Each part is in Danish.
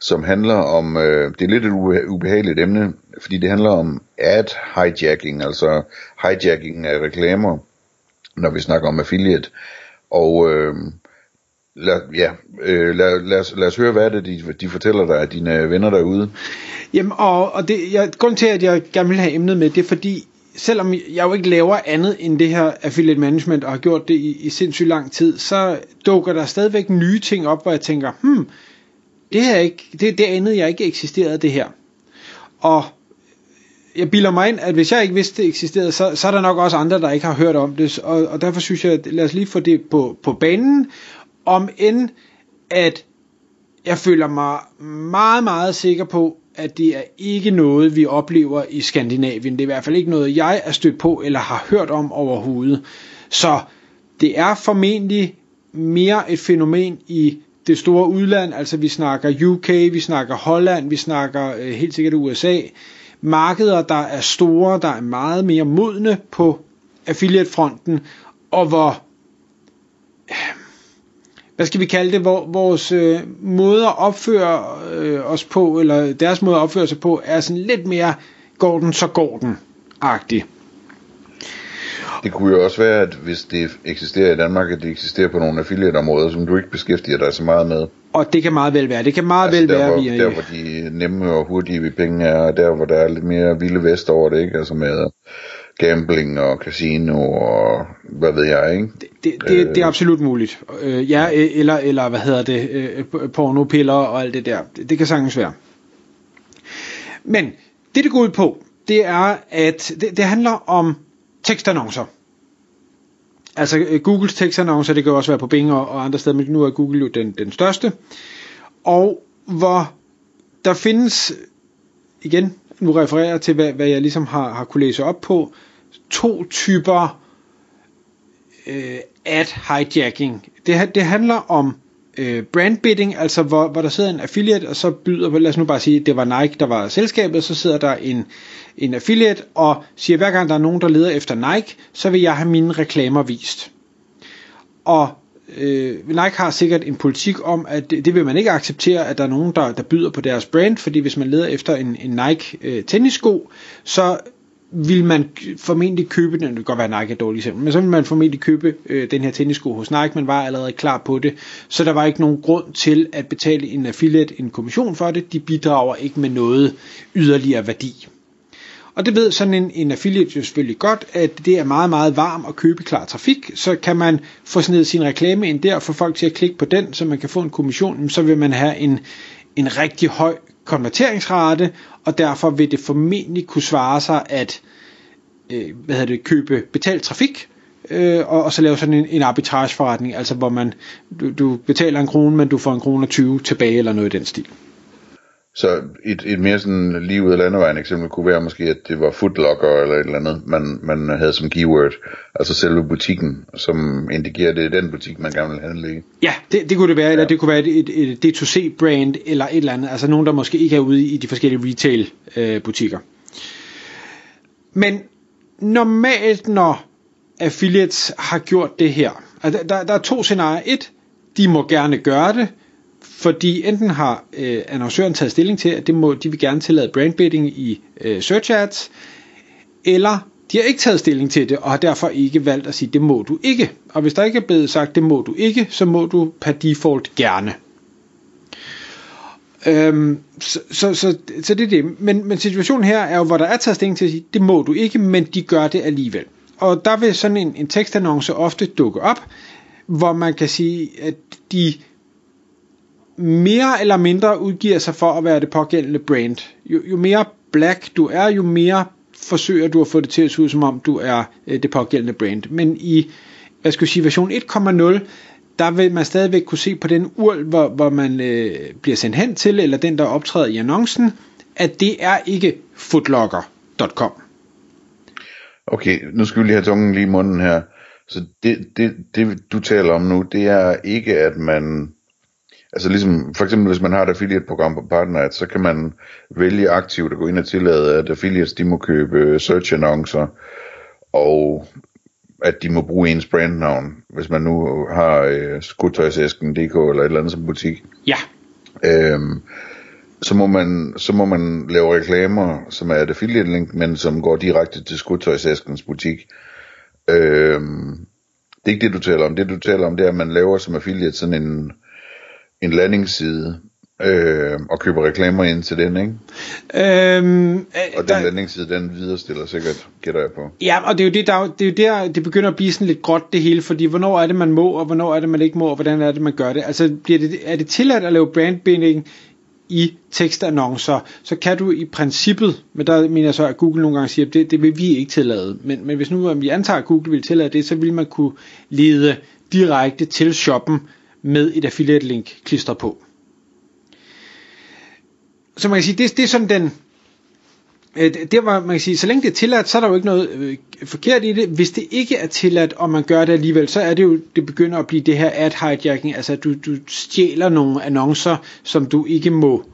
som handler om, øh, det er lidt et ubehageligt emne, fordi det handler om ad hijacking, altså hijacking af reklamer, når vi snakker om affiliate. Og øh, lad, ja, øh, lad, lad, os, lad os høre, hvad er det, de, de fortæller dig af dine venner derude. Jamen, og, og det, jeg, grunden til, at jeg gerne vil have emnet med, det er fordi, selvom jeg jo ikke laver andet end det her affiliate management, og har gjort det i, i sindssygt lang tid, så dukker der stadigvæk nye ting op, hvor jeg tænker, hmm, det her ikke, det, det andet, jeg ikke eksisterede det her. Og jeg bilder mig ind, at hvis jeg ikke vidste, det eksisterede, så, så er der nok også andre, der ikke har hørt om det. Og, og derfor synes jeg, at lad os lige få det på, på banen, om end at jeg føler mig meget, meget sikker på, at det er ikke noget, vi oplever i Skandinavien. Det er i hvert fald ikke noget, jeg er stødt på eller har hørt om overhovedet. Så det er formentlig mere et fænomen i det store udland, altså vi snakker UK, vi snakker Holland, vi snakker øh, helt sikkert USA. Markeder, der er store, der er meget mere modne på affiliate-fronten, og hvor øh, hvad skal vi kalde det, hvor vores øh, måde at opføre øh, os på, eller deres måde at opføre sig på, er sådan lidt mere, går den, så går den-agtig. Det kunne jo også være, at hvis det eksisterer i Danmark, at det eksisterer på nogle affiliate-områder, som du ikke beskæftiger dig så meget med. Og det kan meget vel være. Det kan meget Altså vel der, være, hvor, vi er der, hvor de nemme og hurtige ved penge er, og der, hvor der er lidt mere vilde vest over det, ikke? Altså med gambling og casino og hvad ved jeg, ikke? det, det, det, det er absolut muligt. Øh, ja, øh, eller, eller hvad hedder det, øh, pornopiller og alt det der. Det, det kan sagtens være. Men det, det går ud på, det er, at det, det handler om tekstannoncer. Altså øh, Googles tekstannoncer, det kan også være på Bing og, og andre steder, men nu er Google jo den, den største. Og hvor der findes, igen, nu refererer jeg til, hvad, hvad jeg ligesom har, har kunne læse op på, to typer øh, ad hijacking. Det, det handler om øh, brand bidding, altså hvor, hvor der sidder en affiliate, og så byder, lad os nu bare sige, det var Nike, der var selskabet, så sidder der en, en affiliate, og siger, hver gang der er nogen, der leder efter Nike, så vil jeg have mine reklamer vist. Og øh, Nike har sikkert en politik om, at det, det vil man ikke acceptere, at der er nogen, der, der byder på deres brand, fordi hvis man leder efter en, en Nike øh, tennissko, så vil man formentlig købe den, det kan godt være Nike er dårligt eksempel, men så vil man formentlig købe øh, den her tennissko hos Nike, man var allerede klar på det, så der var ikke nogen grund til at betale en affiliate en kommission for det, de bidrager ikke med noget yderligere værdi. Og det ved sådan en, en affiliate jo selvfølgelig godt, at det er meget, meget varm og købeklar trafik, så kan man få sådan sin reklame ind der, og få folk til at klikke på den, så man kan få en kommission, så vil man have en, en rigtig høj konverteringsrate, og derfor vil det formentlig kunne svare sig at øh, hvad hedder det, købe betalt trafik, øh, og, og så lave sådan en, en arbitrageforretning, altså hvor man du, du betaler en krone, men du får en krone og 20 tilbage, eller noget i den stil. Så et, et mere sådan lige ud af landevejen eksempel kunne være måske, at det var footlocker eller et eller andet, man, man havde som keyword. Altså selve butikken, som indikerer, at det er den butik, man gerne vil handle i. Ja, det, det kunne det være, eller det kunne være et, et, et D2C-brand, eller et eller andet. Altså nogen, der måske ikke er ude i de forskellige retail-butikker. Men normalt, når affiliates har gjort det her, altså der, der er to scenarier. Et, de må gerne gøre det, fordi enten har øh, annoncøren taget stilling til, at det må, de vil gerne tillade brandbidding i øh, search ads, eller de har ikke taget stilling til det, og har derfor ikke valgt at sige, det må du ikke. Og hvis der ikke er blevet sagt, det må du ikke, så må du per default gerne. Øhm, så, så, så, så det er det. Men, men situationen her er jo, hvor der er taget stilling til at sige, det må du ikke, men de gør det alligevel. Og der vil sådan en, en tekstannonce ofte dukke op, hvor man kan sige, at de mere eller mindre udgiver sig for at være det pågældende brand. Jo, jo mere black du er, jo mere forsøger du at få det til at se ud som om du er øh, det pågældende brand. Men i hvad skal jeg sige, version 1.0, der vil man stadigvæk kunne se på den url, hvor, hvor man øh, bliver sendt hen til, eller den, der optræder i annoncen, at det er ikke footlocker.com. Okay, nu skal vi lige have tungen lige i munden her. Så det, det, det, du taler om nu, det er ikke, at man... Altså ligesom, for eksempel hvis man har et affiliate-program på Partneret, så kan man vælge aktivt at gå ind og tillade, at affiliates de må købe search-annoncer, og at de må bruge ens brandnavn, hvis man nu har øh, skotøjsæsken.dk eller et eller andet som butik. Ja. Øhm, så må man så må man lave reklamer, som er et affiliate link, men som går direkte til skotøjsæskens butik. Øhm, det er ikke det, du taler om. Det, du taler om, det er, at man laver som affiliate sådan en, en landingsside, øh, og køber reklamer ind til den, ikke? Øhm, øh, Og den der, landingsside, den viderestiller sikkert, gætter jeg på. Ja, og det er jo det, der, det er jo der, det begynder at blive sådan lidt gråt det hele, fordi hvornår er det, man må, og hvornår er det, man ikke må, og hvordan er det, man gør det. Altså, bliver det, er det tilladt at lave brandbinding i tekstannoncer, så kan du i princippet, men der mener jeg så, at Google nogle gange siger, at det, det vil vi ikke tillade. Men, men hvis nu vi antager, at Google vil tillade det, så vil man kunne lede direkte til shoppen med et affiliate link klistret på. Så man kan sige, det, det er sådan den, øh, det var, man kan sige, så længe det er tilladt, så er der jo ikke noget øh, forkert i det. Hvis det ikke er tilladt, og man gør det alligevel, så er det jo, det begynder at blive det her ad hijacking, altså at du, du stjæler nogle annoncer, som du ikke må,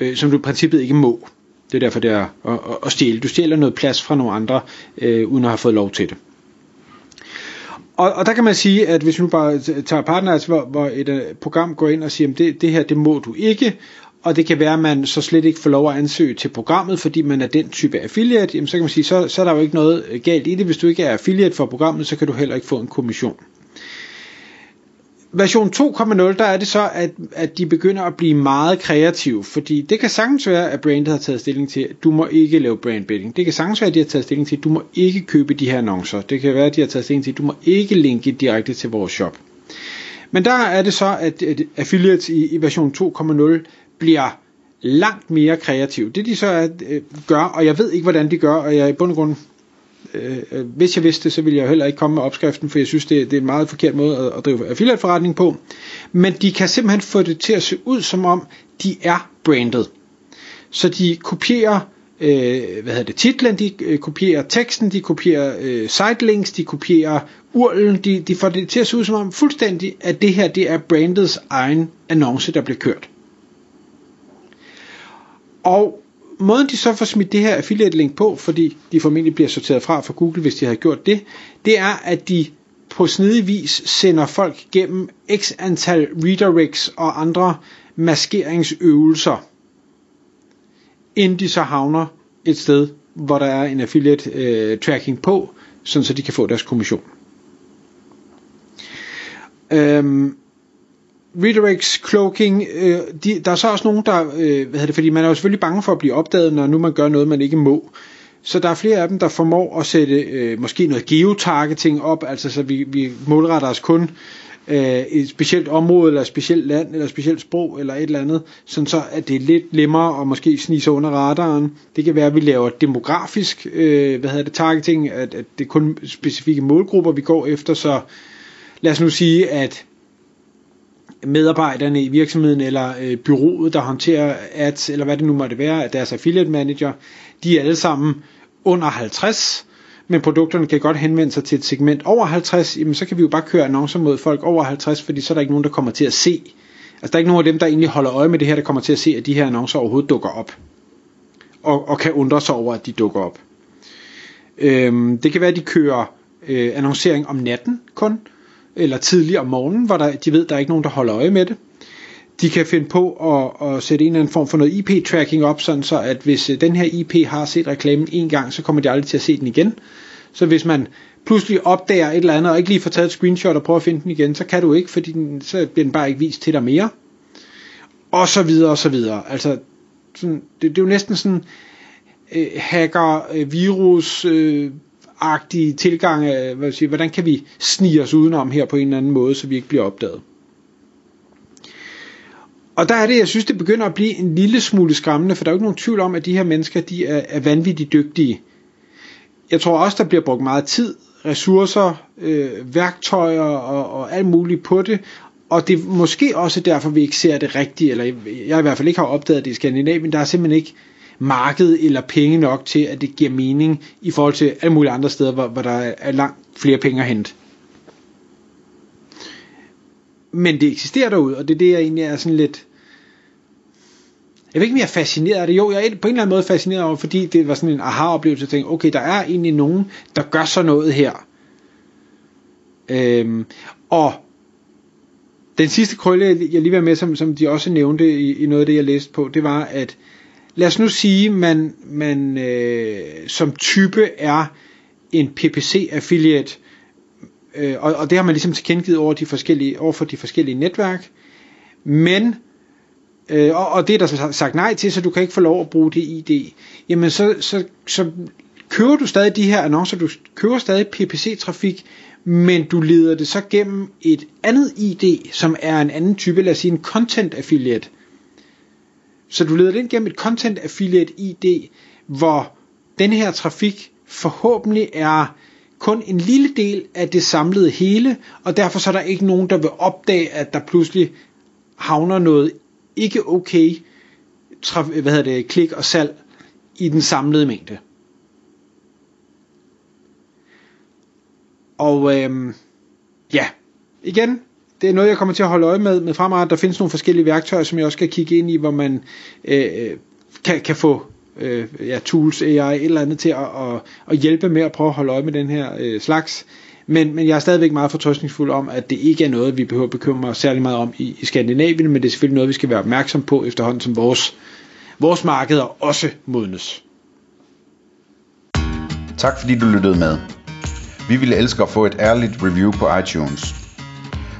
øh, som du i princippet ikke må. Det er derfor, det er at, at, at stjæle. Du stjæler noget plads fra nogle andre, øh, uden at have fået lov til det. Og, og der kan man sige, at hvis vi bare tager partners, altså, hvor, hvor et uh, program går ind og siger, at det, det her, det må du ikke, og det kan være, at man så slet ikke får lov at ansøge til programmet, fordi man er den type affiliate, jamen så kan man sige, så, så er der jo ikke noget galt i det. Hvis du ikke er affiliate for programmet, så kan du heller ikke få en kommission. Version 2.0, der er det så, at, at de begynder at blive meget kreative, fordi det kan sagtens være, at brandet har taget stilling til, at du må ikke lave brandbidding. Det kan sagtens være, at de har taget stilling til, at du må ikke købe de her annoncer. Det kan være, at de har taget stilling til, at du må ikke linke direkte til vores shop. Men der er det så, at, at affiliates i, i version 2.0 bliver langt mere kreative. Det de så er, øh, gør, og jeg ved ikke, hvordan de gør, og jeg i bund og grund, Øh, øh, hvis jeg vidste så ville jeg heller ikke komme med opskriften, for jeg synes, det, det er en meget forkert måde at, at drive affiliate-forretning på. Men de kan simpelthen få det til at se ud, som om de er branded. Så de kopierer øh, hvad hedder det, titlen, de øh, kopierer teksten, de kopierer øh, sitelinks, de kopierer urlen, de, de får det til at se ud som om fuldstændig, at det her det er brandets egen annonce, der bliver kørt. Og måden de så får smidt det her affiliate link på, fordi de formentlig bliver sorteret fra for Google, hvis de havde gjort det, det er, at de på snedig vis sender folk gennem x antal redirects og andre maskeringsøvelser, inden de så havner et sted, hvor der er en affiliate øh, tracking på, sådan så de kan få deres kommission. Øhm, redirects, cloaking, øh, de, der er så også nogen, der, øh, hvad hedder det, fordi man er jo selvfølgelig bange for at blive opdaget, når nu man gør noget, man ikke må. Så der er flere af dem, der formår at sætte øh, måske noget geotargeting op, altså så vi, vi målretter os kun øh, et specielt område, eller et specielt land, eller et specielt sprog, eller et eller andet, sådan så at det er lidt nemmere at måske snige under radaren. Det kan være, at vi laver demografisk øh, hvad hedder det, targeting, at, at det er kun specifikke målgrupper, vi går efter, så lad os nu sige, at medarbejderne i virksomheden eller øh, byrådet, der håndterer ads, eller hvad det nu måtte være, at deres affiliate manager, de er alle sammen under 50, men produkterne kan godt henvende sig til et segment over 50, jamen så kan vi jo bare køre annoncer mod folk over 50, fordi så er der ikke nogen, der kommer til at se. Altså der er ikke nogen af dem, der egentlig holder øje med det her, der kommer til at se, at de her annoncer overhovedet dukker op. Og, og kan undre sig over, at de dukker op. Øhm, det kan være, at de kører øh, annoncering om natten kun, eller tidlig om morgenen, hvor der, de ved, der er ikke nogen, der holder øje med det. De kan finde på at, at sætte en eller anden form for noget IP-tracking op, sådan så at hvis øh, den her IP har set reklamen en gang, så kommer de aldrig til at se den igen. Så hvis man pludselig opdager et eller andet, og ikke lige får taget et screenshot og prøver at finde den igen, så kan du ikke, fordi den, så bliver den bare ikke vist til dig mere. Og så videre, og så videre. Altså, sådan, det, det er jo næsten sådan øh, hacker, øh, virus, øh, agtige tilgang af, hvad sige, hvordan kan vi snige os udenom her på en eller anden måde, så vi ikke bliver opdaget. Og der er det, jeg synes, det begynder at blive en lille smule skræmmende, for der er jo ikke nogen tvivl om, at de her mennesker, de er, er vanvittigt dygtige. Jeg tror også, der bliver brugt meget tid, ressourcer, øh, værktøjer og, og alt muligt på det, og det er måske også derfor, vi ikke ser det rigtigt, eller jeg i hvert fald ikke har opdaget det i Skandinavien, der er simpelthen ikke marked eller penge nok til, at det giver mening i forhold til alle mulige andre steder, hvor, hvor der er langt flere penge at hente. Men det eksisterer derude, og det er det, jeg egentlig er sådan lidt... Jeg ved ikke, om jeg er fascineret af det. Jo, jeg er på en eller anden måde fascineret over, fordi det var sådan en aha-oplevelse. Jeg tænkte, okay, der er egentlig nogen, der gør sådan noget her. Øhm, og den sidste krølle, jeg lige var med, som, som de også nævnte i, i noget af det, jeg læste på, det var, at lad os nu sige, man, man øh, som type er en PPC-affiliate, øh, og, og det har man ligesom tilkendegivet over, de forskellige, over for de forskellige netværk, men øh, og, og det er der sagt nej til, så du kan ikke få lov at bruge det ID, jamen så, så, så kører du stadig de her annoncer, du kører stadig PPC-trafik, men du leder det så gennem et andet ID, som er en anden type, lad os sige en content affiliate. Så du leder det ind gennem et content affiliate ID, hvor den her trafik forhåbentlig er kun en lille del af det samlede hele, og derfor så er der ikke nogen, der vil opdage, at der pludselig havner noget ikke okay traf- hvad hedder det, klik og salg i den samlede mængde. Og øhm, ja, igen, det er noget, jeg kommer til at holde øje med, med fremad. Der findes nogle forskellige værktøjer, som jeg også skal kigge ind i, hvor man øh, øh kan, kan få øh, ja, tools, AI, et eller andet til at, at, at hjælpe med at prøve at holde øje med den her øh, slags. Men, men jeg er stadigvæk meget fortrøstningsfuld om, at det ikke er noget, vi behøver at bekymre os særlig meget om i, i Skandinavien, men det er selvfølgelig noget, vi skal være opmærksom på efterhånden, som vores, vores markeder også modnes. Tak fordi du lyttede med. Vi ville elske at få et ærligt review på iTunes.